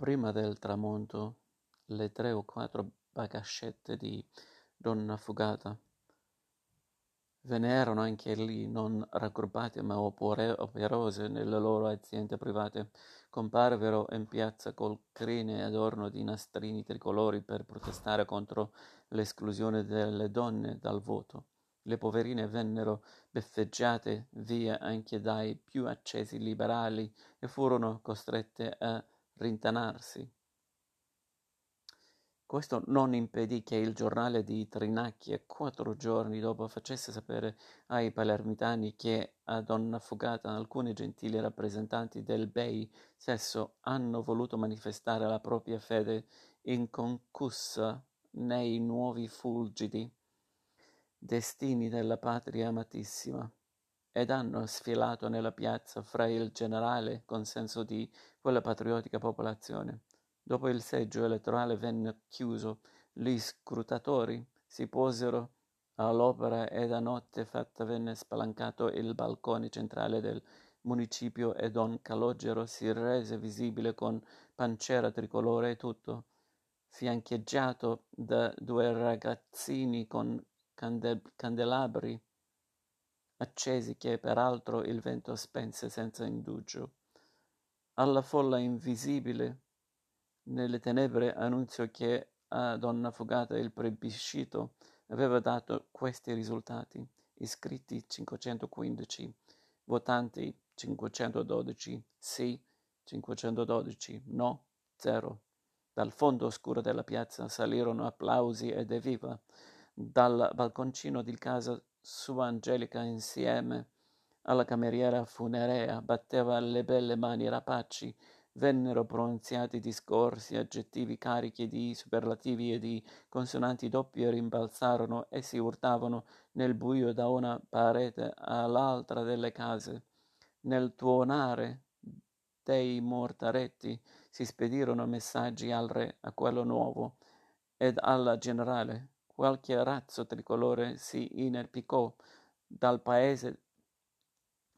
Prima del tramonto, le tre o quattro bagascette di Donna Fugata ve n'erano anche lì, non raggruppate ma operose nelle loro aziende private, comparvero in piazza col crine adorno di nastrini tricolori per protestare contro l'esclusione delle donne dal voto. Le poverine vennero beffeggiate via anche dai più accesi liberali e furono costrette a rintanarsi. Questo non impedì che il giornale di Trinacchia quattro giorni dopo facesse sapere ai palermitani che a Donna Fugata alcuni gentili rappresentanti del Bei stesso hanno voluto manifestare la propria fede inconcussa nei nuovi fulgidi destini della patria amatissima ed hanno sfilato nella piazza fra il generale consenso di quella patriottica popolazione. Dopo il seggio elettorale venne chiuso, gli scrutatori si posero all'opera e da notte fatta venne spalancato il balcone centrale del municipio e Don Calogero si rese visibile con pancera tricolore e tutto, fiancheggiato da due ragazzini con cande- candelabri accesi che peraltro il vento spense senza indugio. Alla folla invisibile nelle tenebre annunziò che a Donna Fugata il plebiscito aveva dato questi risultati. Iscritti 515, votanti 512, sì 512, no 0. Dal fondo oscuro della piazza salirono applausi ed evviva. Dal balconcino di casa sua Angelica insieme alla cameriera funerea batteva le belle mani rapaci, vennero pronunziati discorsi, aggettivi carichi di superlativi e di consonanti doppie rimbalzarono e si urtavano nel buio da una parete all'altra delle case. Nel tuonare dei mortaretti si spedirono messaggi al re, a quello nuovo, ed alla generale. Qualche razzo tricolore si inerpicò dal paese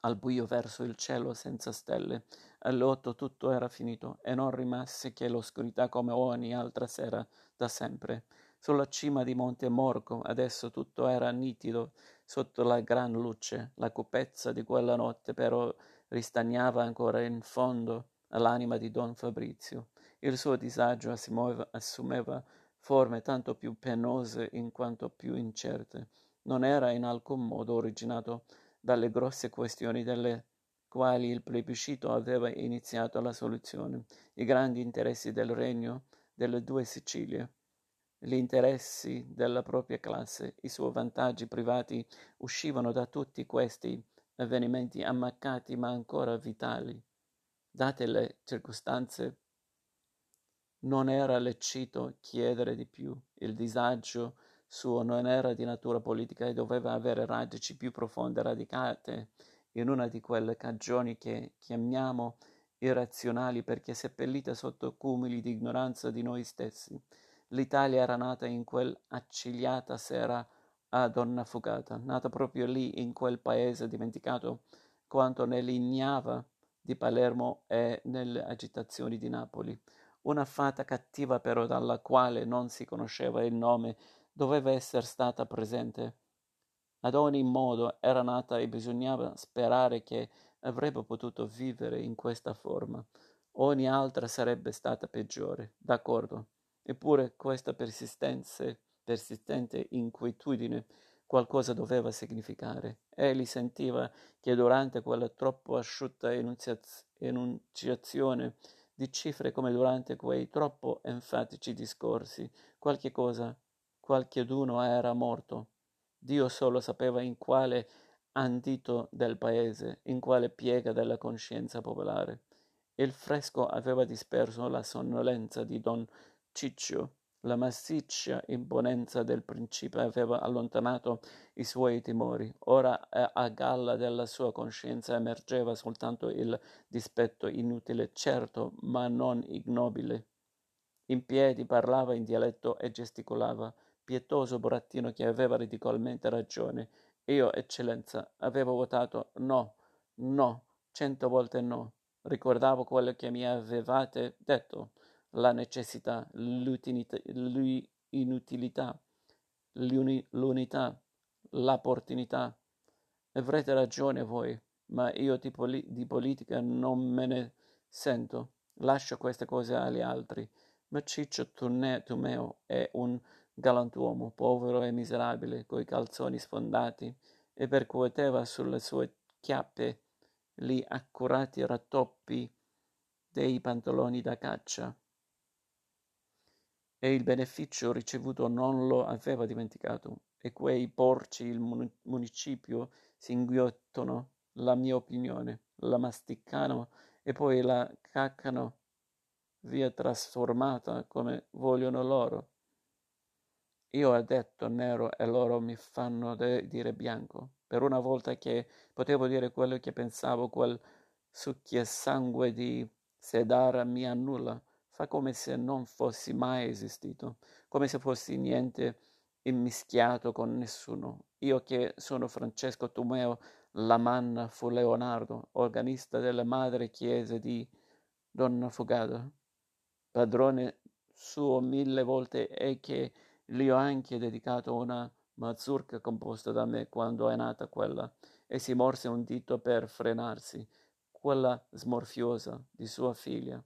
al buio verso il cielo senza stelle. Alle otto tutto era finito e non rimase che l'oscurità come ogni altra sera da sempre. Sulla cima di Monte Morco adesso tutto era nitido sotto la gran luce. La cupezza di quella notte però ristagnava ancora in fondo all'anima di don Fabrizio. Il suo disagio assumeva, forme tanto più penose in quanto più incerte. Non era in alcun modo originato dalle grosse questioni delle quali il plebiscito aveva iniziato la soluzione, i grandi interessi del regno delle due Sicilie, gli interessi della propria classe, i suoi vantaggi privati uscivano da tutti questi avvenimenti ammaccati ma ancora vitali. Date le circostanze non era lecito chiedere di più. Il disagio suo non era di natura politica e doveva avere radici più profonde, radicate in una di quelle cagioni che chiamiamo irrazionali perché seppellite sotto cumuli di ignoranza di noi stessi. L'Italia era nata in quell'accigliata sera a Donna Fugata, nata proprio lì in quel paese dimenticato quanto nell'ignava di Palermo e nelle agitazioni di Napoli una fata cattiva però dalla quale non si conosceva il nome doveva essere stata presente. Ad ogni modo era nata e bisognava sperare che avrebbe potuto vivere in questa forma. Ogni altra sarebbe stata peggiore, d'accordo. Eppure questa persistente inquietudine qualcosa doveva significare. Egli sentiva che durante quella troppo asciutta enunciazione di cifre come durante quei troppo enfatici discorsi. Qualche cosa, qualcheduno era morto. Dio solo sapeva in quale andito del paese, in quale piega della coscienza popolare. Il fresco aveva disperso la sonnolenza di don Ciccio, la massiccia imponenza del principe aveva allontanato i suoi timori. Ora a galla della sua coscienza emergeva soltanto il dispetto inutile, certo, ma non ignobile. In piedi parlava in dialetto e gesticolava, pietoso burattino che aveva ridicolmente ragione. Io, eccellenza, avevo votato no, no, cento volte no. Ricordavo quello che mi avevate detto la necessità, l'inutilità, l'unità, l'opportunità. Avrete ragione voi, ma io di, poli- di politica non me ne sento. Lascio queste cose agli altri. Ma Ciccio Tumeo è un galantuomo, povero e miserabile, coi calzoni sfondati, e percuoteva sulle sue chiappe gli accurati rattoppi dei pantaloni da caccia. E il beneficio ricevuto non lo aveva dimenticato, e quei porci il municipio si inghiottono la mia opinione, la masticano e poi la caccano via trasformata come vogliono loro. Io ho detto nero e loro mi fanno de- dire bianco. Per una volta che potevo dire quello che pensavo, quel succhiesangue di Sedara mi annulla, fa come se non fossi mai esistito, come se fossi niente immischiato con nessuno. Io che sono Francesco Tumeo, la manna fu Leonardo, organista delle madre chiese di Donna Fogata, padrone suo mille volte e che gli ho anche dedicato una mazurka composta da me quando è nata quella, e si morse un dito per frenarsi, quella smorfiosa di sua figlia.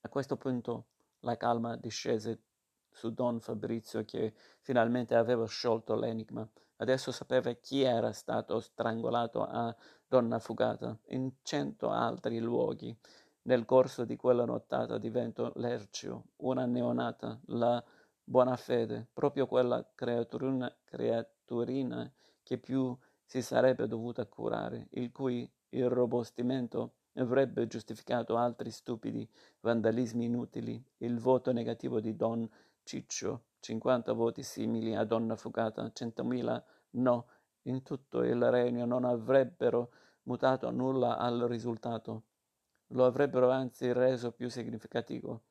A questo punto la calma discese su don Fabrizio che finalmente aveva sciolto l'enigma. Adesso sapeva chi era stato strangolato a Donna Fugata in cento altri luoghi. Nel corso di quella nottata diventò Lercio, una neonata, la buona fede, proprio quella creaturina, creaturina che più si sarebbe dovuta curare, il cui irrobostimento avrebbe giustificato altri stupidi vandalismi inutili. Il voto negativo di Don Ciccio, 50 voti simili a Donna Fugata, 100.000 no, in tutto il regno non avrebbero mutato nulla al risultato, lo avrebbero anzi reso più significativo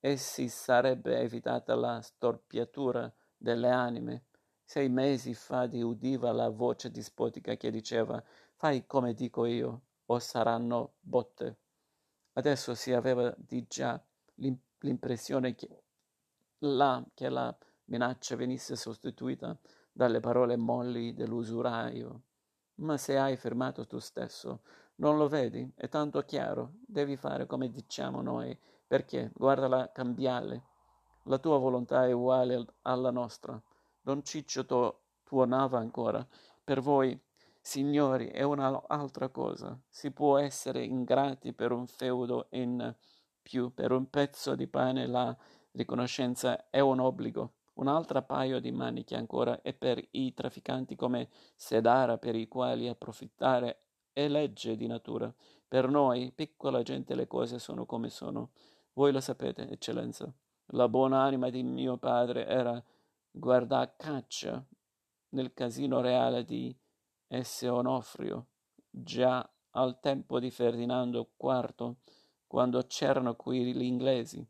e si sarebbe evitata la storpiatura delle anime. Sei mesi fa di udiva la voce dispotica che diceva fai come dico io o saranno botte. Adesso si aveva di già l'impressione che là che la minaccia venisse sostituita dalle parole molli dell'usuraio. Ma se hai firmato tu stesso, non lo vedi? È tanto chiaro. Devi fare come diciamo noi, perché, guarda la cambiale, la tua volontà è uguale alla nostra. Don Ciccio to- tuonava ancora. Per voi, signori, è un'altra cosa. Si può essere ingrati per un feudo in più, per un pezzo di pane là riconoscenza è un obbligo. Un altro paio di maniche ancora è per i trafficanti come Sedara per i quali approfittare è legge di natura. Per noi, piccola gente, le cose sono come sono. Voi lo sapete, eccellenza. La buona anima di mio padre era guardacaccia nel casino reale di S. Onofrio, già al tempo di Ferdinando IV, quando c'erano qui gli inglesi.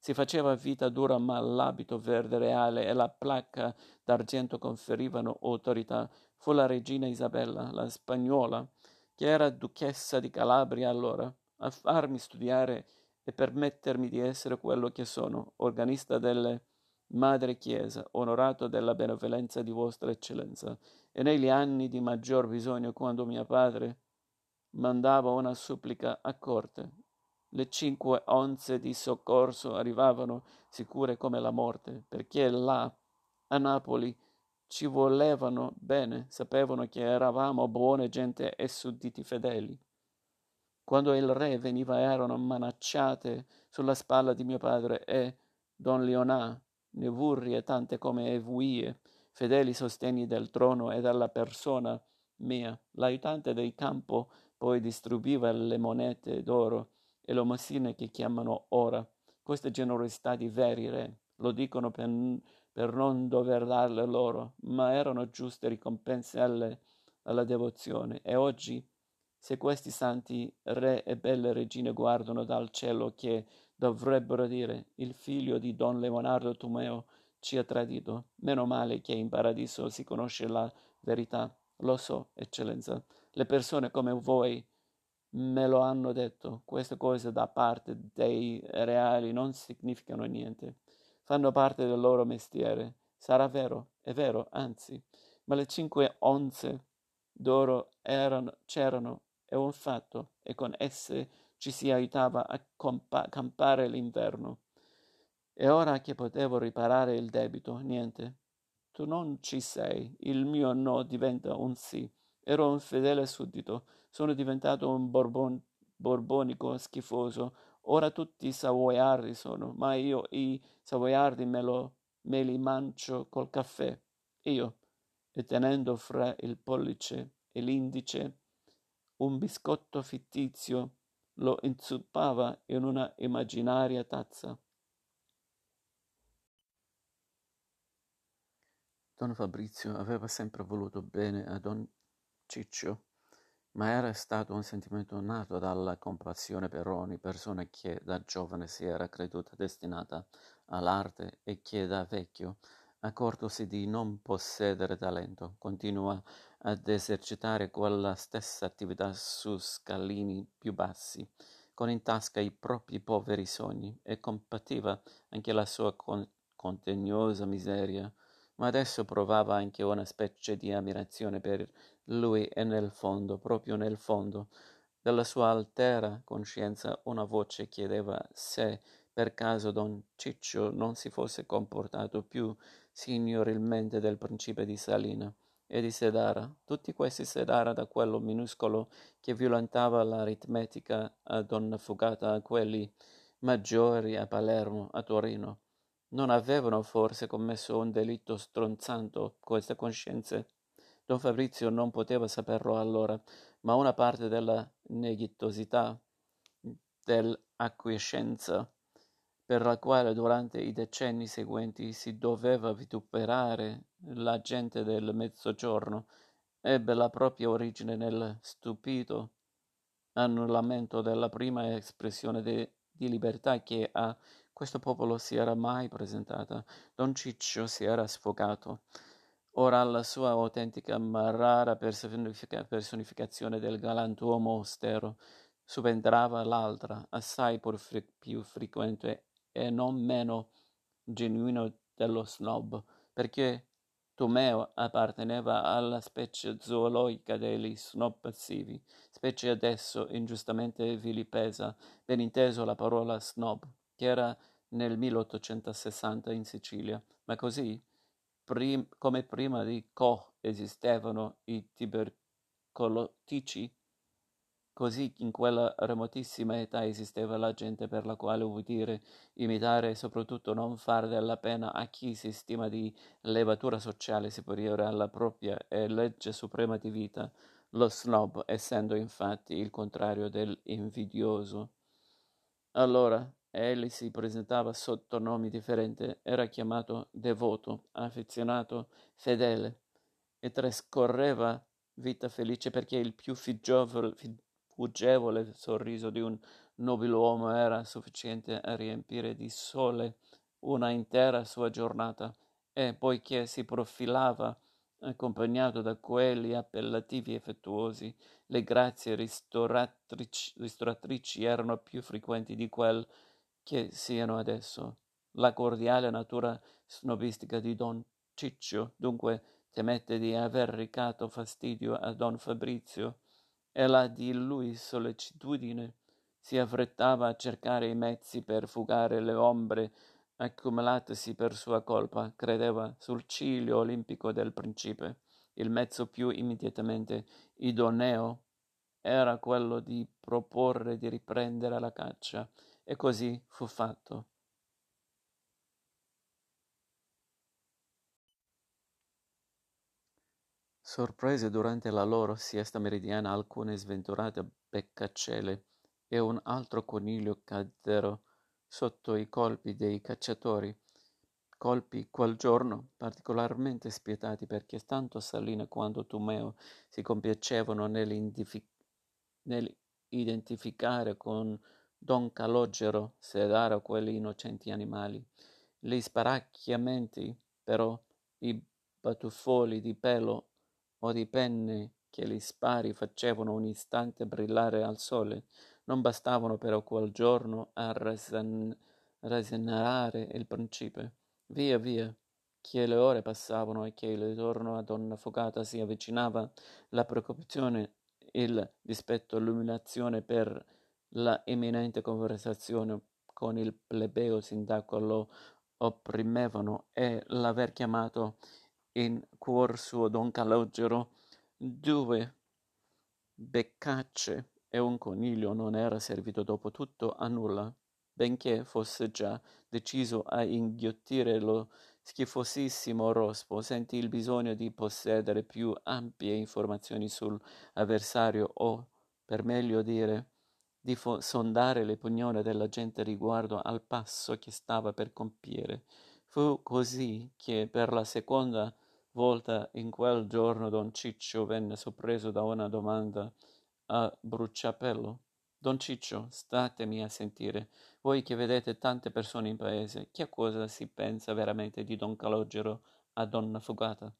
Si faceva vita dura, ma l'abito verde reale e la placca d'argento conferivano autorità. Fu la regina Isabella, la spagnola, che era duchessa di Calabria allora, a farmi studiare e permettermi di essere quello che sono, organista delle Madre Chiesa, onorato della benevolenza di Vostra Eccellenza. E negli anni di maggior bisogno, quando mio padre mandava una supplica a corte, le cinque onze di soccorso arrivavano sicure come la morte, perché là, a Napoli, ci volevano bene, sapevano che eravamo buone gente e sudditi fedeli. Quando il re veniva erano manacciate sulla spalla di mio padre e don Leonà, Nevurri e tante come Evuie, fedeli sostegni del trono e della persona mia. L'aiutante del campo poi distribuiva le monete d'oro e le mossine che chiamano ora. Questa generosità di veri re, lo dicono per, per non dover darle loro, ma erano giuste ricompense alle, alla devozione. E oggi, se questi santi re e belle regine guardano dal cielo che dovrebbero dire il figlio di don Leonardo Tumeo ci ha tradito, meno male che in paradiso si conosce la verità. Lo so, eccellenza, le persone come voi Me lo hanno detto, queste cose da parte dei reali non significano niente, fanno parte del loro mestiere. Sarà vero, è vero, anzi, ma le cinque onze d'oro erano, c'erano, è un fatto, e con esse ci si aiutava a compa- campare l'inverno. E ora che potevo riparare il debito, niente. Tu non ci sei, il mio no diventa un sì. Ero un fedele suddito, sono diventato un borbon, borbonico schifoso. Ora tutti savoiardi sono, ma io i savoiardi me, lo, me li mancio col caffè. Io, e tenendo fra il pollice e l'indice un biscotto fittizio, lo inzuppava in una immaginaria tazza. Don Fabrizio aveva sempre voluto bene a Don Ciccio, ma era stato un sentimento nato dalla compassione per ogni persona che da giovane si era creduta destinata all'arte e che da vecchio, accortosi di non possedere talento, continua ad esercitare quella stessa attività su scalini più bassi, con in tasca i propri poveri sogni, e compativa anche la sua con- contegnosa miseria, ma adesso provava anche una specie di ammirazione per lui e nel fondo, proprio nel fondo, della sua altera coscienza una voce chiedeva se per caso don Ciccio non si fosse comportato più signorilmente del principe di Salina e di Sedara. Tutti questi Sedara, da quello minuscolo che violentava l'aritmetica a donna fugata a quelli maggiori a Palermo, a Torino, non avevano forse commesso un delitto stronzando queste coscienze? Don Fabrizio non poteva saperlo allora, ma una parte della neghitosità, dell'acquiescenza, per la quale durante i decenni seguenti si doveva vituperare la gente del mezzogiorno, ebbe la propria origine nel stupito annullamento della prima espressione de, di libertà che a questo popolo si era mai presentata. Don Ciccio si era sfogato. Ora la sua autentica ma rara personifica- personificazione del galantuomo austero subentrava l'altra, assai pur fri- più frequente e non meno genuino dello snob, perché Tomeo apparteneva alla specie zoologica degli snob passivi, specie adesso ingiustamente vilipesa, ben inteso la parola snob, che era nel 1860 in Sicilia, ma così prim- come prima di Koch esistevano i tubercolotici, così in quella remotissima età esisteva la gente per la quale udire, imitare e soprattutto non far della pena a chi si stima di levatura sociale superiore alla propria e legge suprema di vita, lo snob essendo infatti il contrario dell'invidioso. Allora, Egli si presentava sotto nomi differenti, era chiamato devoto, affezionato, fedele e trascorreva vita felice perché il più fuggevole, fuggevole sorriso di un nobiluomo era sufficiente a riempire di sole una intera sua giornata e poiché si profilava accompagnato da quelli appellativi effettuosi, le grazie ristoratrici, ristoratrici erano più frequenti di quel che siano adesso. La cordiale natura snobistica di don Ciccio, dunque, temette di aver recato fastidio a don Fabrizio e la di lui sollecitudine si affrettava a cercare i mezzi per fugare le ombre accumulatesi per sua colpa, credeva sul ciglio olimpico del principe. Il mezzo più immediatamente idoneo era quello di proporre di riprendere la caccia e così fu fatto. Sorprese durante la loro siesta meridiana alcune sventurate beccaccelle e un altro coniglio caddero sotto i colpi dei cacciatori, colpi quel giorno particolarmente spietati perché tanto Salina quanto Tomeo si compiacevano nell'identificare con Don Calogero sedaro quegli innocenti animali. Gli sparacchiamenti, però, i batuffoli di pelo o di penne che gli spari facevano un istante brillare al sole non bastavano però quel giorno a rasen- il principe. Via, via, che le ore passavano e che il ritorno a Donna Fogata si avvicinava, la preoccupazione, il dispetto, l'umiliazione per la imminente conversazione con il plebeo sindaco lo opprimevano e l'aver chiamato in cuor suo Don Calogero due beccacce e un coniglio non era servito dopo tutto a nulla, benché fosse già deciso a inghiottire lo schifosissimo rospo, sentì il bisogno di possedere più ampie informazioni sull'avversario o, per meglio dire, di fo- sondare l'opinione della gente riguardo al passo che stava per compiere. Fu così che per la seconda volta in quel giorno don Ciccio venne sorpreso da una domanda a bruciapelo. Don Ciccio, statemi a sentire, voi che vedete tante persone in paese, che cosa si pensa veramente di don Calogero a donna Fugata?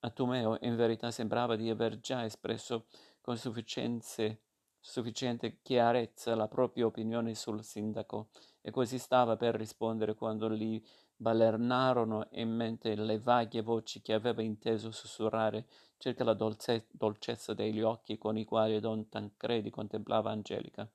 A Tumeo in verità sembrava di aver già espresso con sufficiente chiarezza la propria opinione sul sindaco, e così stava per rispondere quando gli balernarono in mente le vaghe voci che aveva inteso sussurrare circa la dolce- dolcezza degli occhi con i quali don Tancredi contemplava Angelica.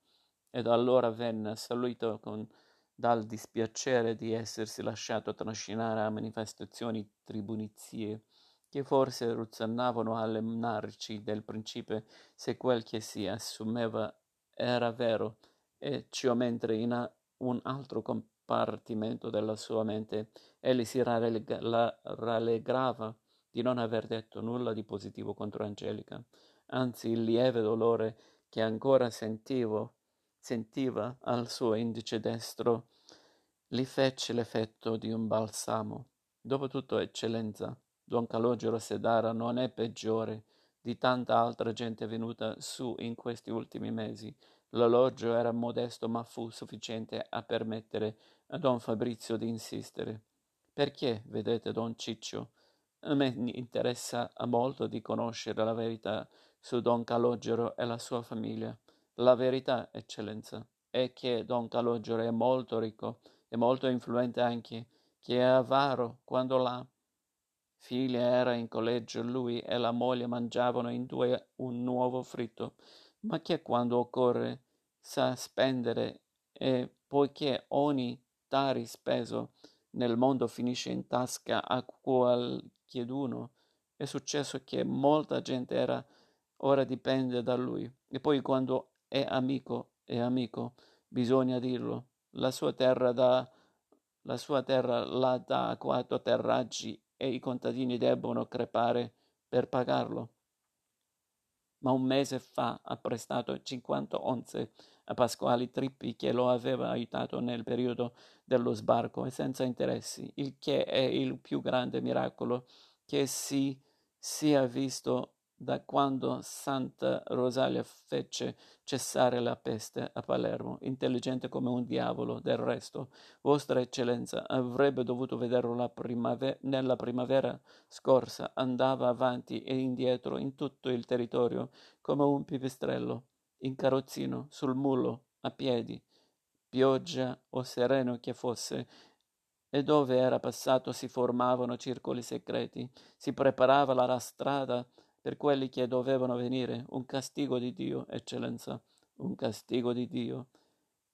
Ed allora venne assalito con, dal dispiacere di essersi lasciato trascinare a manifestazioni tribunizie che forse ruzzanavano alle narici del principe se quel che si assumeva era vero, e ciò mentre in un altro compartimento della sua mente egli si rallegrava di non aver detto nulla di positivo contro Angelica, anzi il lieve dolore che ancora sentivo, sentiva al suo indice destro gli fece l'effetto di un balsamo. Dopotutto, eccellenza, don Calogero Sedara non è peggiore di tanta altra gente venuta su in questi ultimi mesi. L'alloggio era modesto ma fu sufficiente a permettere a don Fabrizio di insistere. Perché, vedete, don Ciccio, a me interessa molto di conoscere la verità su Don Calogero e la sua famiglia. La verità, eccellenza, è che Don Calogero è molto ricco e molto influente anche, che è avaro quando la figlia era in collegio lui e la moglie mangiavano in due un nuovo fritto, ma che quando occorre sa spendere e poiché ogni tari speso nel mondo finisce in tasca a qual chieduno. È successo che molta gente era, ora dipende da lui. E poi quando è amico, è amico, bisogna dirlo. La sua terra dà, la sua terra la dà a quattro terraggi e i contadini debbono crepare per pagarlo. Ma un mese fa ha prestato 50 onze a Pasquale Trippi che lo aveva aiutato nel periodo dello sbarco e senza interessi, il che è il più grande miracolo che si sia visto da quando Santa Rosalia fece cessare la peste a Palermo, intelligente come un diavolo. Del resto, Vostra Eccellenza avrebbe dovuto vederlo primave- nella primavera scorsa, andava avanti e indietro in tutto il territorio come un pipistrello in carrozzino, sul mulo, a piedi, pioggia o sereno che fosse, e dove era passato si formavano circoli segreti, si preparava la strada per quelli che dovevano venire, un castigo di Dio, eccellenza, un castigo di Dio.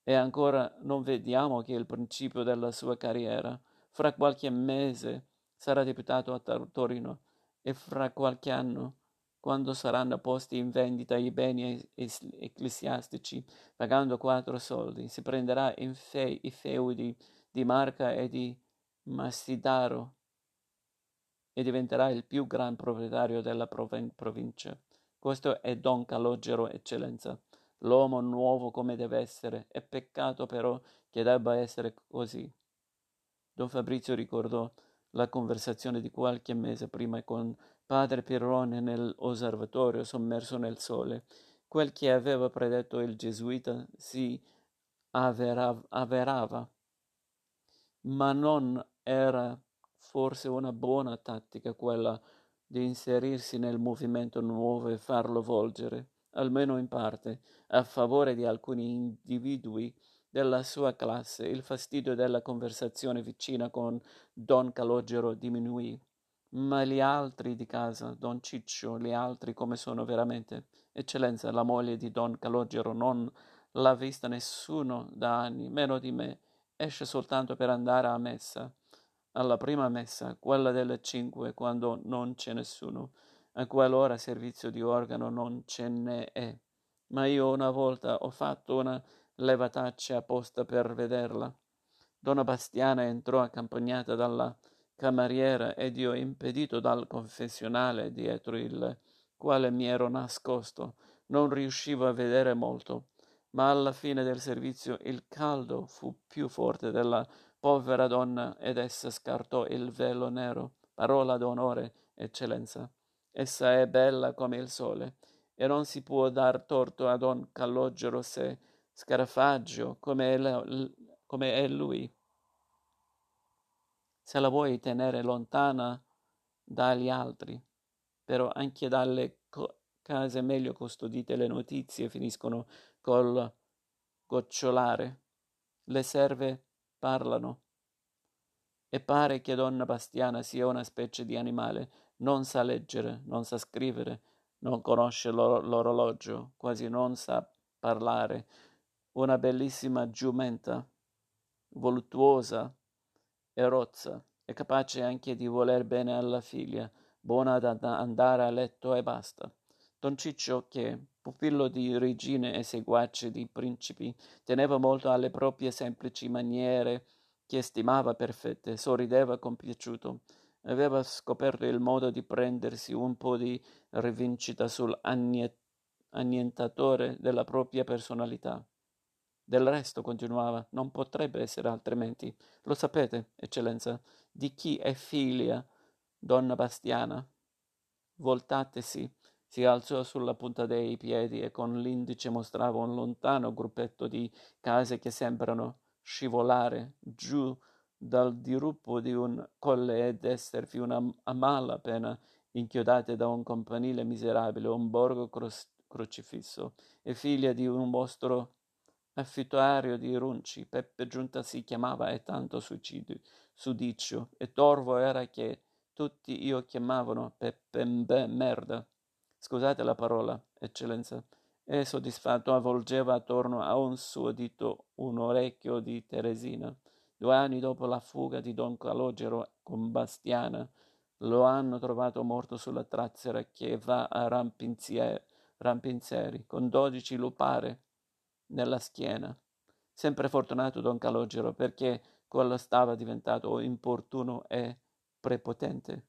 E ancora non vediamo che il principio della sua carriera, fra qualche mese sarà deputato a Torino e fra qualche anno quando saranno posti in vendita i beni ecclesiastici, pagando quattro soldi, si prenderà in fe- i feudi di Marca e di Massidaro e diventerà il più gran proprietario della provin- provincia. Questo è Don Calogero, eccellenza, l'uomo nuovo come deve essere, è peccato però che debba essere così. Don Fabrizio ricordò la conversazione di qualche mese prima con padre Pirrone nell'osservatorio sommerso nel sole. Quel che aveva predetto il gesuita si avverava, avverava. Ma non era forse una buona tattica quella di inserirsi nel movimento nuovo e farlo volgere, almeno in parte, a favore di alcuni individui della sua classe, il fastidio della conversazione vicina con don Calogero diminuì. Ma gli altri di casa, don Ciccio, gli altri come sono veramente? Eccellenza, la moglie di don Calogero non l'ha vista nessuno da anni, meno di me. Esce soltanto per andare a messa alla prima messa, quella delle cinque, quando non c'è nessuno. A quell'ora servizio di organo non ce ne è. Ma io una volta ho fatto una levataccia apposta per vederla. Donna Bastiana entrò accompagnata dalla cameriera ed io impedito dal confessionale dietro il quale mi ero nascosto. Non riuscivo a vedere molto, ma alla fine del servizio il caldo fu più forte della Povera donna, ed essa scartò il velo nero. Parola d'onore, eccellenza. Essa è bella come il sole, e non si può dar torto a don Calogero se scarafaggio come è, come è lui. Se la vuoi tenere lontana dagli altri, però anche dalle co- case meglio custodite le notizie finiscono col gocciolare. Le serve parlano. E pare che donna Bastiana sia una specie di animale, non sa leggere, non sa scrivere, non conosce l'or- l'orologio, quasi non sa parlare. Una bellissima giumenta, voluttuosa e rozza, e capace anche di voler bene alla figlia, buona ad andare a letto e basta. Don Ciccio, che, pupillo di regine e seguace di principi, teneva molto alle proprie semplici maniere, che stimava perfette, sorrideva compiaciuto. Aveva scoperto il modo di prendersi un po' di rivincita sull'annientatore della propria personalità. Del resto, continuava, non potrebbe essere altrimenti. Lo sapete, eccellenza, di chi è figlia donna Bastiana? Voltatesi si alzò sulla punta dei piedi e con l'indice mostrava un lontano gruppetto di case che sembrano scivolare giù dal diruppo di un colle ed esservi una a malapena inchiodate da un campanile miserabile, un borgo cro- crocifisso, e figlia di un mostro affittuario di runci. Peppe Giunta si chiamava e tanto suicidio, sudicio, e torvo era che tutti io chiamavano Peppe Mbe merda. Scusate la parola, eccellenza. E soddisfatto avvolgeva attorno a un suo dito un orecchio di Teresina. Due anni dopo la fuga di Don Calogero con Bastiana, lo hanno trovato morto sulla trazzera che va a Rampinzeri, con dodici lupare nella schiena. Sempre fortunato Don Calogero, perché quello stava diventato importuno e prepotente.